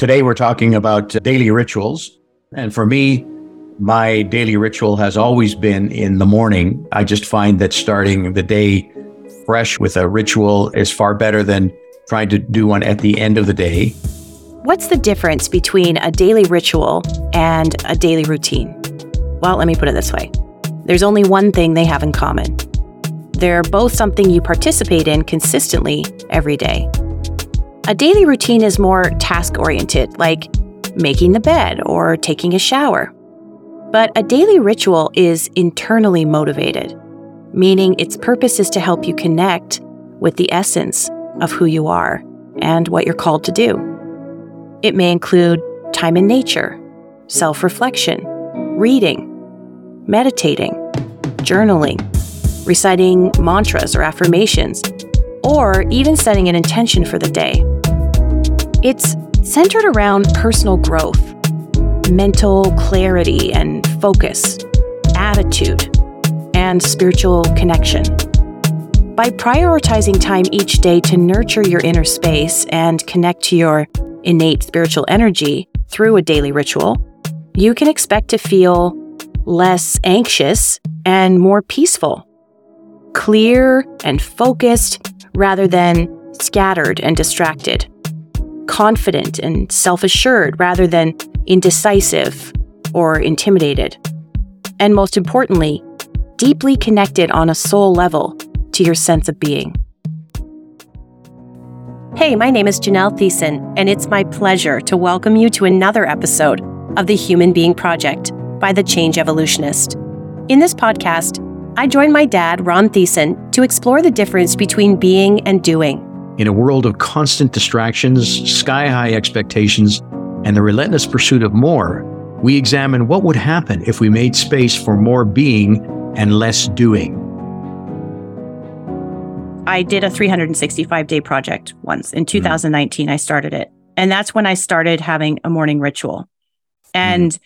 today we're talking about daily rituals. And for me, my daily ritual has always been in the morning. I just find that starting the day fresh with a ritual is far better than trying to do one at the end of the day. What's the difference between a daily ritual and a daily routine? Well, let me put it this way there's only one thing they have in common. They're both something you participate in consistently every day. A daily routine is more task oriented, like making the bed or taking a shower. But a daily ritual is internally motivated, meaning its purpose is to help you connect with the essence of who you are and what you're called to do. It may include time in nature, self reflection, reading, meditating, journaling, reciting mantras or affirmations, or even setting an intention for the day. It's centered around personal growth, mental clarity and focus, attitude, and spiritual connection. By prioritizing time each day to nurture your inner space and connect to your innate spiritual energy through a daily ritual, you can expect to feel less anxious and more peaceful, clear and focused rather than scattered and distracted, confident and self assured rather than indecisive or intimidated, and most importantly, deeply connected on a soul level to your sense of being. Hey, my name is Janelle Thiessen, and it's my pleasure to welcome you to another episode of the Human Being Project by The Change Evolutionist. In this podcast, I join my dad, Ron Thiessen, to explore the difference between being and doing. In a world of constant distractions, sky high expectations, and the relentless pursuit of more, we examine what would happen if we made space for more being and less doing. I did a 365 day project once. In 2019, mm. I started it. And that's when I started having a morning ritual. And mm.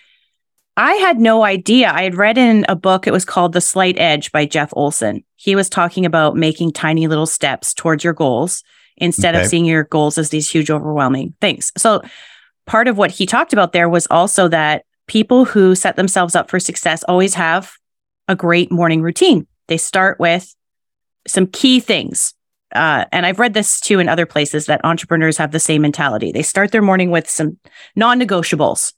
I had no idea. I had read in a book, it was called The Slight Edge by Jeff Olson. He was talking about making tiny little steps towards your goals instead okay. of seeing your goals as these huge, overwhelming things. So, part of what he talked about there was also that people who set themselves up for success always have a great morning routine. They start with some key things. Uh, and I've read this too in other places that entrepreneurs have the same mentality. They start their morning with some non negotiables.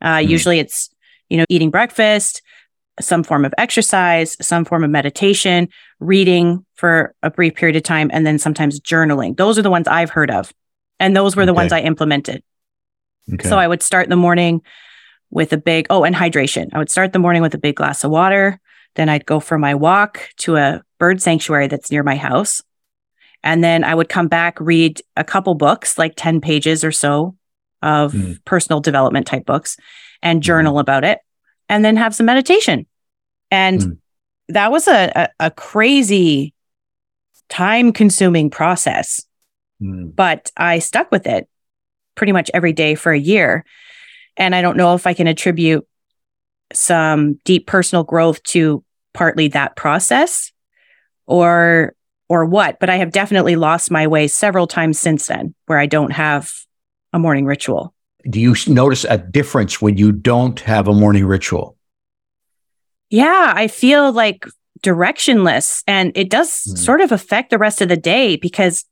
Uh, mm. Usually it's you know, eating breakfast, some form of exercise, some form of meditation, reading for a brief period of time, and then sometimes journaling. Those are the ones I've heard of. And those were the ones I implemented. Okay. So I would start the morning with a big, oh, and hydration. I would start the morning with a big glass of water. Then I'd go for my walk to a bird sanctuary that's near my house. And then I would come back, read a couple books, like 10 pages or so of mm. personal development type books and mm-hmm. journal mm. about it and then have some meditation. And mm. that was a, a, a crazy time consuming process. Mm. But I stuck with it pretty much every day for a year. And I don't know if I can attribute some deep personal growth to partly that process or or what, but I have definitely lost my way several times since then where I don't have a morning ritual. Do you notice a difference when you don't have a morning ritual? Yeah, I feel like directionless and it does mm. sort of affect the rest of the day because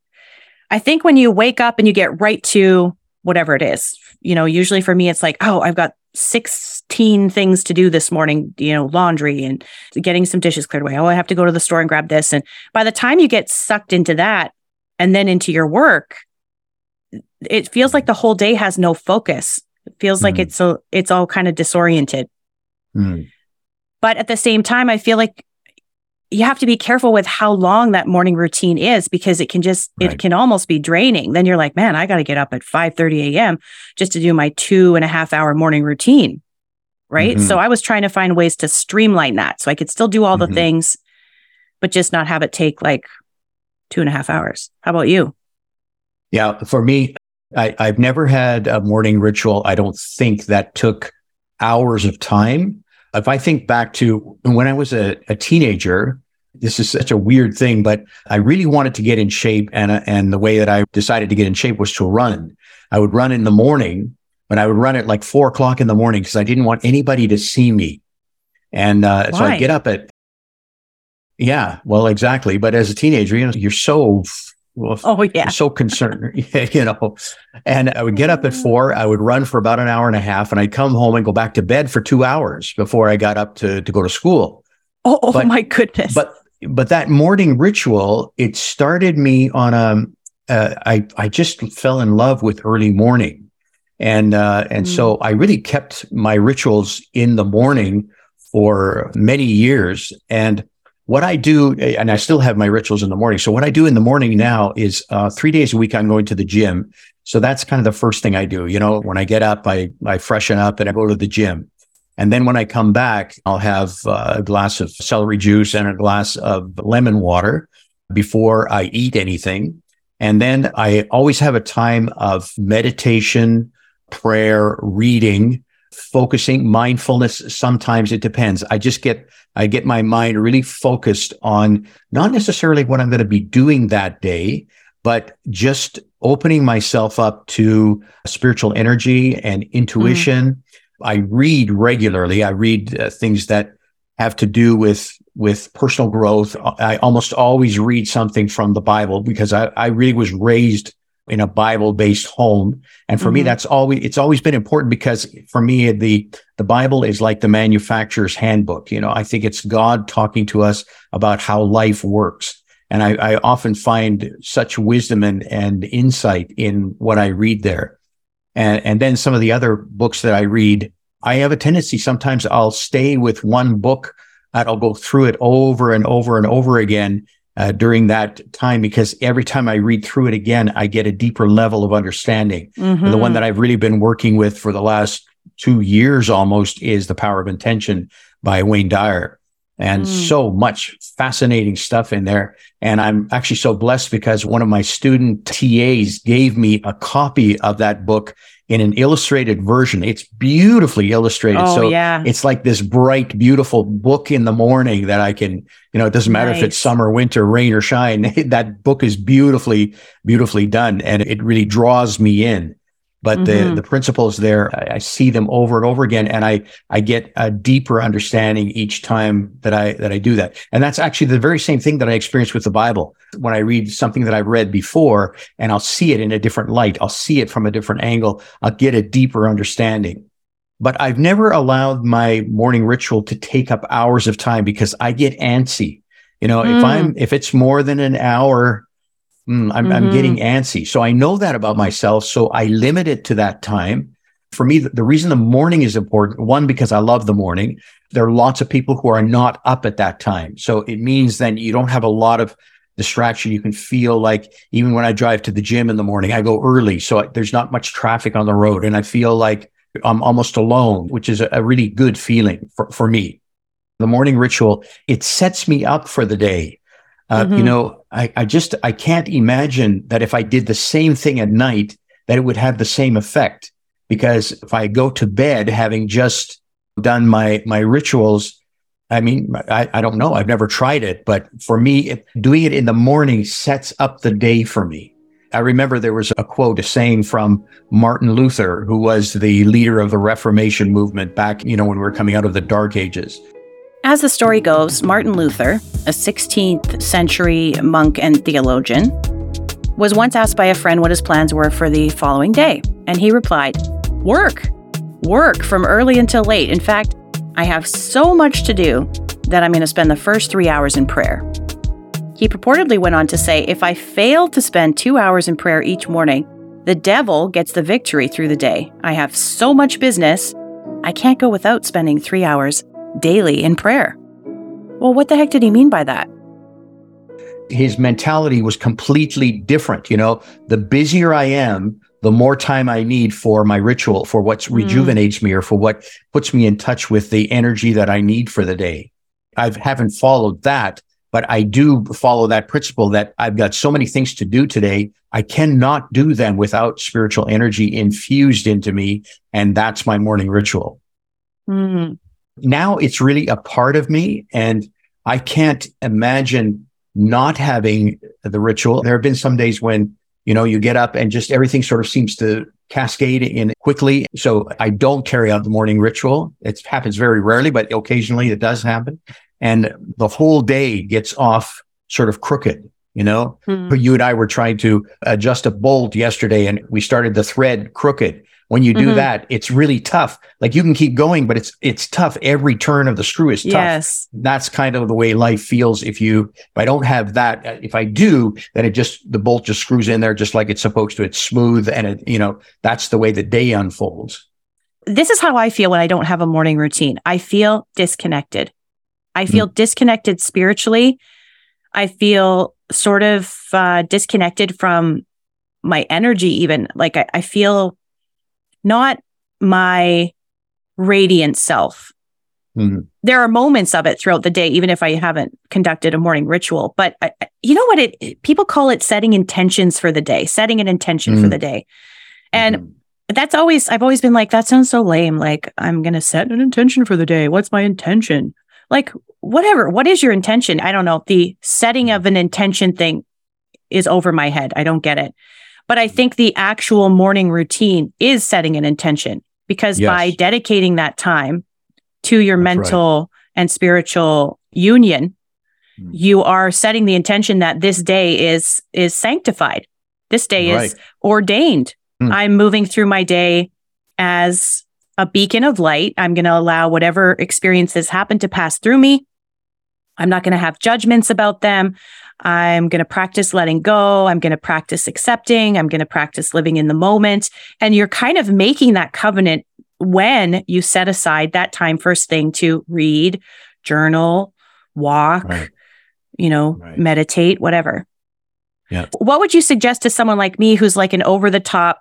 I think when you wake up and you get right to whatever it is, you know, usually for me, it's like, oh, I've got 16 things to do this morning, you know, laundry and getting some dishes cleared away. Oh, I have to go to the store and grab this. And by the time you get sucked into that and then into your work, it feels like the whole day has no focus. It feels mm. like it's a, it's all kind of disoriented. Mm. But at the same time, I feel like you have to be careful with how long that morning routine is because it can just right. it can almost be draining. Then you're like, man, I got to get up at 5 30 a.m. just to do my two and a half hour morning routine. Right. Mm-hmm. So I was trying to find ways to streamline that so I could still do all mm-hmm. the things, but just not have it take like two and a half hours. How about you? Yeah, for me, I, I've never had a morning ritual. I don't think that took hours of time. If I think back to when I was a, a teenager, this is such a weird thing, but I really wanted to get in shape. And, and the way that I decided to get in shape was to run. I would run in the morning, but I would run at like four o'clock in the morning because I didn't want anybody to see me. And uh, so I get up at, yeah, well, exactly. But as a teenager, you know, you're so well, oh yeah, so concerned, you know. And I would get up at four. I would run for about an hour and a half, and I'd come home and go back to bed for two hours before I got up to to go to school. Oh, oh but, my goodness! But but that morning ritual, it started me on a. Uh, I I just fell in love with early morning, and uh, and mm. so I really kept my rituals in the morning for many years, and what I do, and I still have my rituals in the morning. So what I do in the morning now is uh, three days a week, I'm going to the gym. So that's kind of the first thing I do. You know, when I get up, I, I freshen up and I go to the gym. And then when I come back, I'll have uh, a glass of celery juice and a glass of lemon water before I eat anything. And then I always have a time of meditation, prayer, reading, focusing, mindfulness. Sometimes it depends. I just get I get my mind really focused on not necessarily what I'm going to be doing that day, but just opening myself up to spiritual energy and intuition. Mm. I read regularly. I read uh, things that have to do with with personal growth. I almost always read something from the Bible because I, I really was raised in a Bible based home. And for mm-hmm. me, that's always, it's always been important because for me, the, the Bible is like the manufacturer's handbook. You know, I think it's God talking to us about how life works. And I, I often find such wisdom and, and insight in what I read there. And, and then some of the other books that I read, I have a tendency sometimes I'll stay with one book and I'll go through it over and over and over again uh, during that time because every time I read through it again, I get a deeper level of understanding. Mm-hmm. the one that I've really been working with for the last two years almost is The Power of Intention by Wayne Dyer. And mm. so much fascinating stuff in there. And I'm actually so blessed because one of my student TAs gave me a copy of that book in an illustrated version. It's beautifully illustrated. Oh, so yeah. it's like this bright, beautiful book in the morning that I can, you know, it doesn't matter nice. if it's summer, winter, rain or shine. that book is beautifully, beautifully done. And it really draws me in but mm-hmm. the the principles there I, I, see them over and over again and i i get a deeper understanding each time that i that i do that and that's actually the very same thing that i experience with the bible when i read something that i've read before and i'll see it in a different light i'll see it from a different angle i'll get a deeper understanding but i've never allowed my morning ritual to take up hours of time because i get antsy you know mm. if i'm if it's more than an hour Mm, I'm, mm-hmm. I'm getting antsy. So I know that about myself. So I limit it to that time. For me, the, the reason the morning is important, one, because I love the morning. There are lots of people who are not up at that time. So it means then you don't have a lot of distraction. You can feel like even when I drive to the gym in the morning, I go early. So there's not much traffic on the road. And I feel like I'm almost alone, which is a, really good feeling for, for me. The morning ritual, it sets me up for the day. Uh, mm-hmm. You know, I, I just I can't imagine that if I did the same thing at night, that it would have the same effect. Because if I go to bed having just done my my rituals, I mean, I, I don't know. I've never tried it, but for me, it, doing it in the morning sets up the day for me. I remember there was a quote, a saying from Martin Luther, who was the leader of the Reformation movement back, you know, when we were coming out of the Dark Ages. As the story goes, Martin Luther, a 16th century monk and theologian, was once asked by a friend what his plans were for the following day, and he replied, Work! Work from early until late. In fact, I have so much to do that I'm going to spend the first three hours in prayer. He purportedly went on to say, If I fail to spend two hours in prayer each morning, the devil gets the victory through the day. I have so much business, I can't go without spending three hours daily in prayer. Well, what the heck did he mean by that? His mentality was completely different. You know, the busier I am, the more time I need for my ritual, for what mm. rejuvenates me or for what puts me in touch with the energy that I need for the day. I haven't followed that, but I do follow that principle that I've got so many things to do today. I cannot do them without spiritual energy infused into me. And that's my morning ritual. Mm now it's really a part of me. And I can't imagine not having the ritual. There have been some days when, you know, you get up and just everything sort of seems to cascade in quickly. So I don't carry out the morning ritual. It happens very rarely, but occasionally it does happen. And the whole day gets off sort of crooked. You know, hmm. you and I were trying to adjust a bolt yesterday and we started the thread crooked. When you do mm-hmm. that, it's really tough. Like you can keep going, but it's it's tough. Every turn of the screw is tough. Yes. That's kind of the way life feels if you if I don't have that, uh, if I do, then it just the bolt just screws in there just like it's supposed to. It's smooth and it, you know, that's the way the day unfolds. This is how I feel when I don't have a morning routine. I feel disconnected. I feel mm. disconnected spiritually. I feel sort of uh, disconnected from my energy, even. Like I, I feel not my radiant self. Mm-hmm. There are moments of it throughout the day, even if I haven't conducted a morning ritual. But I, you know what? It, people call it setting intentions for the day, setting an intention mm-hmm. for the day, and mm-hmm. that's always I've always been like that sounds so lame. Like I'm gonna set an intention for the day. What's my intention? Like whatever. What is your intention? I don't know. The setting of an intention thing is over my head. I don't get it. But I think the actual morning routine is setting an intention because yes. by dedicating that time to your That's mental right. and spiritual union, mm. you are setting the intention that this day is is sanctified. This day right. is ordained. Mm. I'm moving through my day as a beacon of light. I'm going to allow whatever experiences happen to pass through me. I'm not going to have judgments about them. I'm going to practice letting go. I'm going to practice accepting. I'm going to practice living in the moment. And you're kind of making that covenant when you set aside that time first thing to read, journal, walk, right. you know, right. meditate, whatever. Yeah. What would you suggest to someone like me who's like an over the top,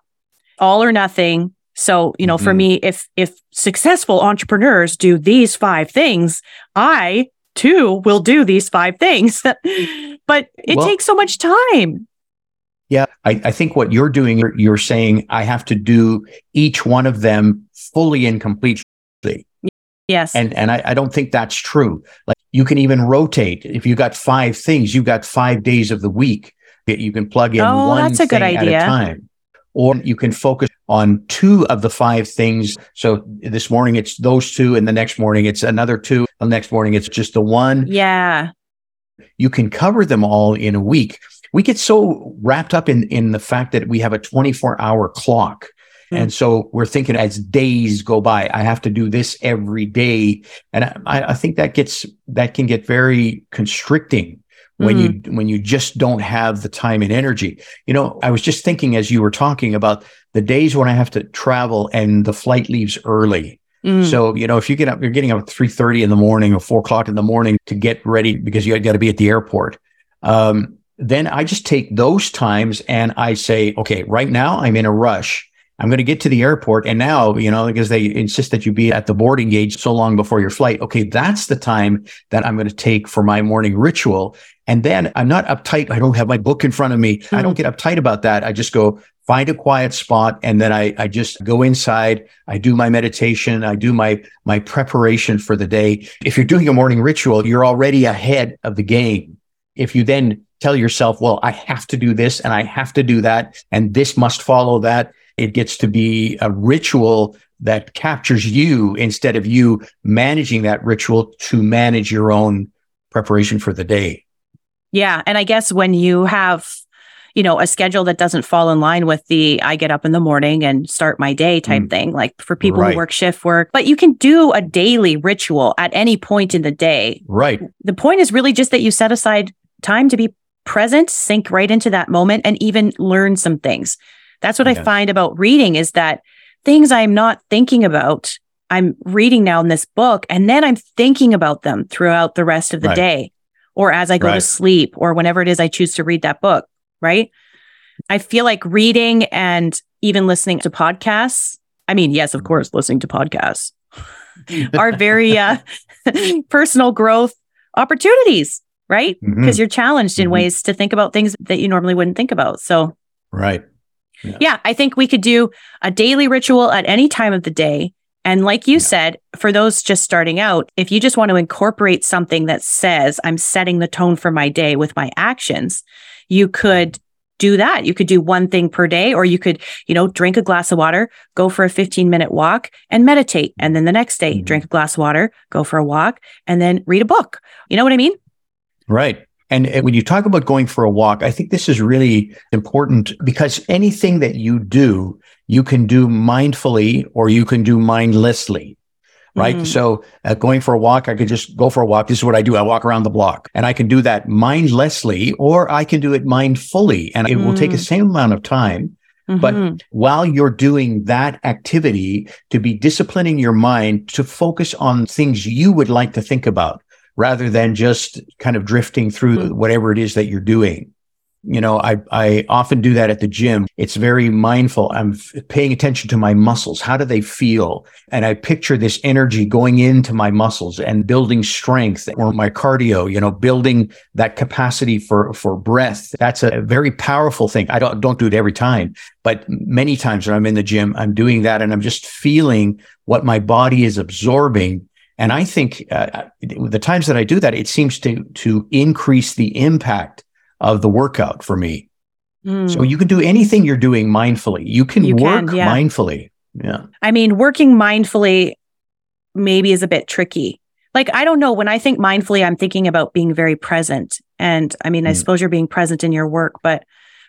all or nothing? So, you know, mm-hmm. for me, if if successful entrepreneurs do these five things, I too will do these five things. but it well, takes so much time. Yeah, I, I, think what you're doing, you're, you're saying I have to do each one of them fully and completely. Yes. And and I, I don't think that's true. Like you can even rotate. If you got five things, you got five days of the week that you can plug in oh, one that's a good idea. at a time. Or you can focus on two of the five things. So this morning it's those two, and the next morning it's another two. The next morning it's just the one. Yeah. You can cover them all in a week. We get so wrapped up in in the fact that we have a 24 hour clock. Hmm. And so we're thinking as days go by, I have to do this every day. And I, I think that gets, that can get very constricting when mm-hmm. you when you just don't have the time and energy. You know, I was just thinking as you were talking about the days when I have to travel and the flight leaves early. Mm. So, you know, if you get up, you're getting up at 3.30 in the morning or four o'clock in the morning to get ready because you got to be at the airport. Um, then I just take those times and I say, okay, right now I'm in a rush. I'm going to get to the airport. And now, you know, because they insist that you be at the boarding gate so long before your flight. Okay, that's the time that I'm going to take for my morning ritual. And then I'm not uptight. I don't have my book in front of me. Mm-hmm. I don't hmm. get uptight about that. I just go find a quiet spot. And then I, I just go inside. I do my meditation. I do my, my preparation for the day. If you're doing a morning ritual, you're already ahead of the game. If you then tell yourself, well, I have to do this and I have to do that, and this must follow that, it gets to be a ritual that captures you instead of you managing that ritual to manage your own preparation for the day. Yeah. And I guess when you have, you know, a schedule that doesn't fall in line with the I get up in the morning and start my day type mm. thing, like for people right. who work shift work, but you can do a daily ritual at any point in the day. Right. The point is really just that you set aside time to be present, sink right into that moment, and even learn some things. That's what I find about reading is that things I'm not thinking about, I'm reading now in this book, and then I'm thinking about them throughout the rest of the right. day or as I go right. to sleep or whenever it is I choose to read that book. Right. I feel like reading and even listening to podcasts. I mean, yes, of course, listening to podcasts are very uh, personal growth opportunities, right? Because mm-hmm. you're challenged in mm-hmm. ways to think about things that you normally wouldn't think about. So, right. Yeah. yeah, I think we could do a daily ritual at any time of the day. And like you yeah. said, for those just starting out, if you just want to incorporate something that says, I'm setting the tone for my day with my actions, you could do that. You could do one thing per day, or you could, you know, drink a glass of water, go for a 15 minute walk and meditate. And then the next day, mm-hmm. drink a glass of water, go for a walk, and then read a book. You know what I mean? Right. And when you talk about going for a walk, I think this is really important because anything that you do, you can do mindfully or you can do mindlessly right? Mm-hmm. So uh, going for a walk, I could just go for a walk. This is what I do. I walk around the block and I can do that mindlessly or I can do it mindfully and it mm-hmm. will take the mm. same amount of time. Mm-hmm. But while you're doing that activity to be disciplining your mind to focus on things you would like to think about rather than just kind of drifting through mm. whatever it is that you're doing. You know, I, I often do that at the gym. It's very mindful. I'm f- paying attention to my muscles. How do they feel? And I picture this energy going into my muscles and building strength or my cardio, you know, building that capacity for, for breath. That's a very powerful thing. I don't, don't do it every time, but many times when I'm in the gym, I'm doing that and I'm just feeling what my body is absorbing and I think uh, the times that I do that, it seems to to increase the impact of the workout for me. Mm. So you can do anything you're doing mindfully. You can you work can, yeah. mindfully. Yeah. I mean, working mindfully maybe is a bit tricky. Like, I don't know. When I think mindfully, I'm thinking about being very present. And I mean, mm. I suppose you're being present in your work, but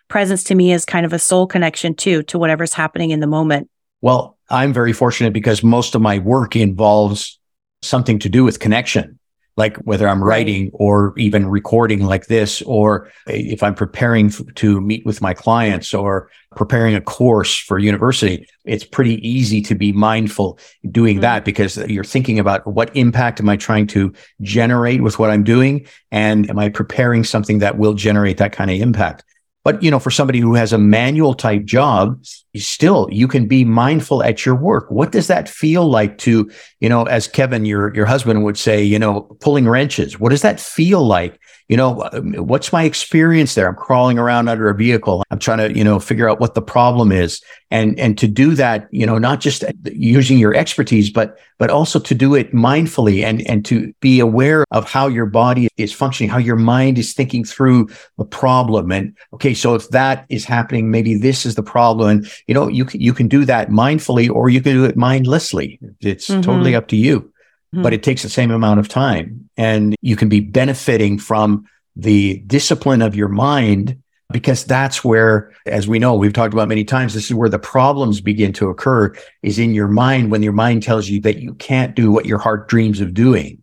presence to me is kind of a soul connection too, to whatever's happening in the moment. Well, I'm very fortunate because most of my work involves something to do with connection like whether I'm writing or even recording like this, or if I'm preparing f- to meet with my clients or preparing a course for university, it's pretty easy to be mindful doing mm-hmm. that because you're thinking about what impact am I trying to generate with what I'm doing? And am I preparing something that will generate that kind of impact? But, you know, for somebody who has a manual type job, still you can be mindful at your work. What does that feel like to, you know, as Kevin, your, your husband would say, you know, pulling wrenches? What does that feel like you know, um, what's my experience there? I'm crawling around under a vehicle. I'm trying to, you know, figure out what the problem is. And, and to do that, you know, not just uh, using your expertise, but, but also to do it mindfully and, and to be aware of how your body is functioning, how your mind is thinking through the problem. And okay, so if that is happening, maybe this is the problem. And, you know, you can, you can do that mindfully or you can do it mindlessly. It's mm-hmm. totally up to you mm-hmm. but it takes the same amount of time. And you can be benefiting from the discipline of your mind because that's where, as we know, we've talked about many times, this is where the problems begin to occur is in your mind when your mind tells you that you can't do what your heart dreams of doing.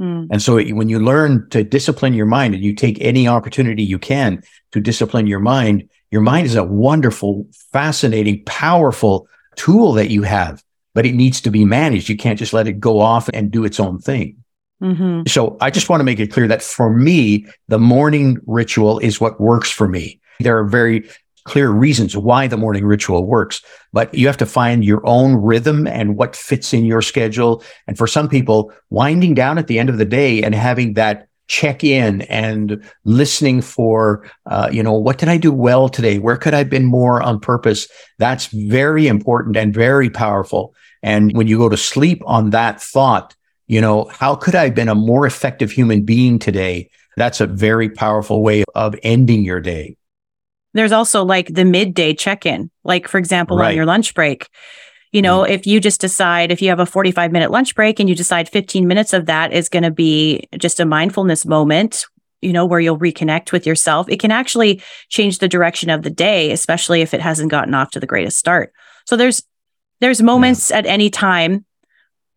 Mm. And so when you learn to discipline your mind and you take any opportunity you can to discipline your mind, your mind is a wonderful, fascinating, powerful tool that you have but it needs to be managed. You can't just let it go off and do its own thing. Mm-hmm. So I just want to make it clear that for me, the morning ritual is what works for me. There are very clear reasons why the morning ritual works, but you have to find your own rhythm and what fits in your schedule. And for some people, winding down at the end of the day and having that check in and listening for, uh, you know, what did I do well today? Where could I have been more on purpose? That's very important and very powerful. And when you go to sleep on that thought, you know, how could I have been a more effective human being today? That's a very powerful way of ending your day. There's also like the midday check in, like, for example, right. on your lunch break you know, mm-hmm. if you just decide, if you have a 45 minute lunch break and you decide 15 minutes of that is going to be just a mindfulness moment, you know, where you'll reconnect with yourself, it can actually change the direction of the day, especially if it hasn't gotten off to the greatest start. So there's, there's moments yeah. at any time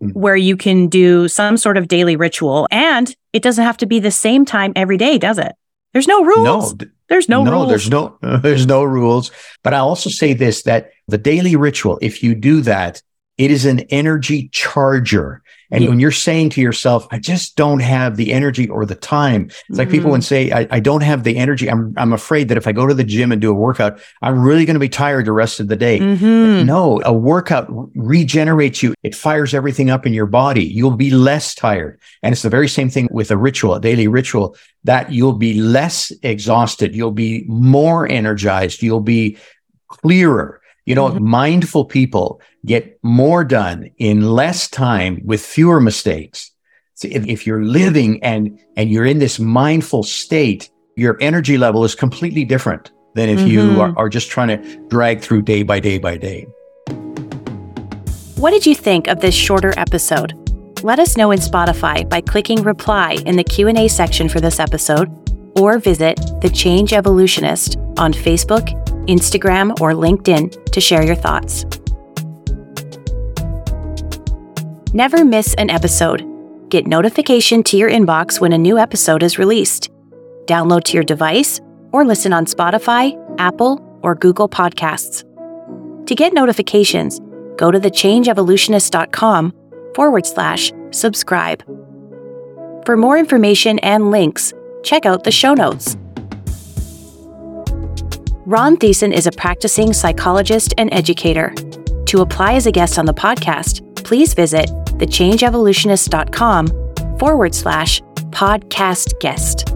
mm. where you can do some sort of daily ritual and it doesn't have to be the same time every day, does it? There's no rules. No, there's no, no rules. There's no there's no rules. But I also say this that the daily ritual, if you do that, it is an energy charger. And yeah. when you're saying to yourself, I just don't have the energy or the time, it's mm-hmm. like people would say, I, I, don't have the energy. I'm, I'm afraid that if I go to the gym and do a workout, I'm really going to be tired the rest of the day. Mm-hmm. No, a workout regenerates you. It fires everything up in your body. You'll be less tired. And it's the very same thing with a ritual, a daily ritual that you'll be less exhausted. You'll be more energized. You'll be clearer You know, mm-hmm. mindful people get more done in less time with fewer mistakes. So if, if you're living and and you're in this mindful state, your energy level is completely different than if mm-hmm. you are, are just trying to drag through day by day by day. What did you think of this shorter episode? Let us know in Spotify by clicking reply in the Q&A section for this episode or visit The Change Evolutionist on Facebook, Instagram, or LinkedIn to share your thoughts. Never miss an episode. Get notification to your inbox when a new episode is released. Download to your device or listen on Spotify, Apple, or Google Podcasts. To get notifications, go to thechangeevolutionist.com forward slash subscribe. For more information and links, check out the show notes. Ron Thiessen is a practicing psychologist and educator. To apply as a guest on the podcast, please visit thechangeevolutionist.com forward slash podcast guest.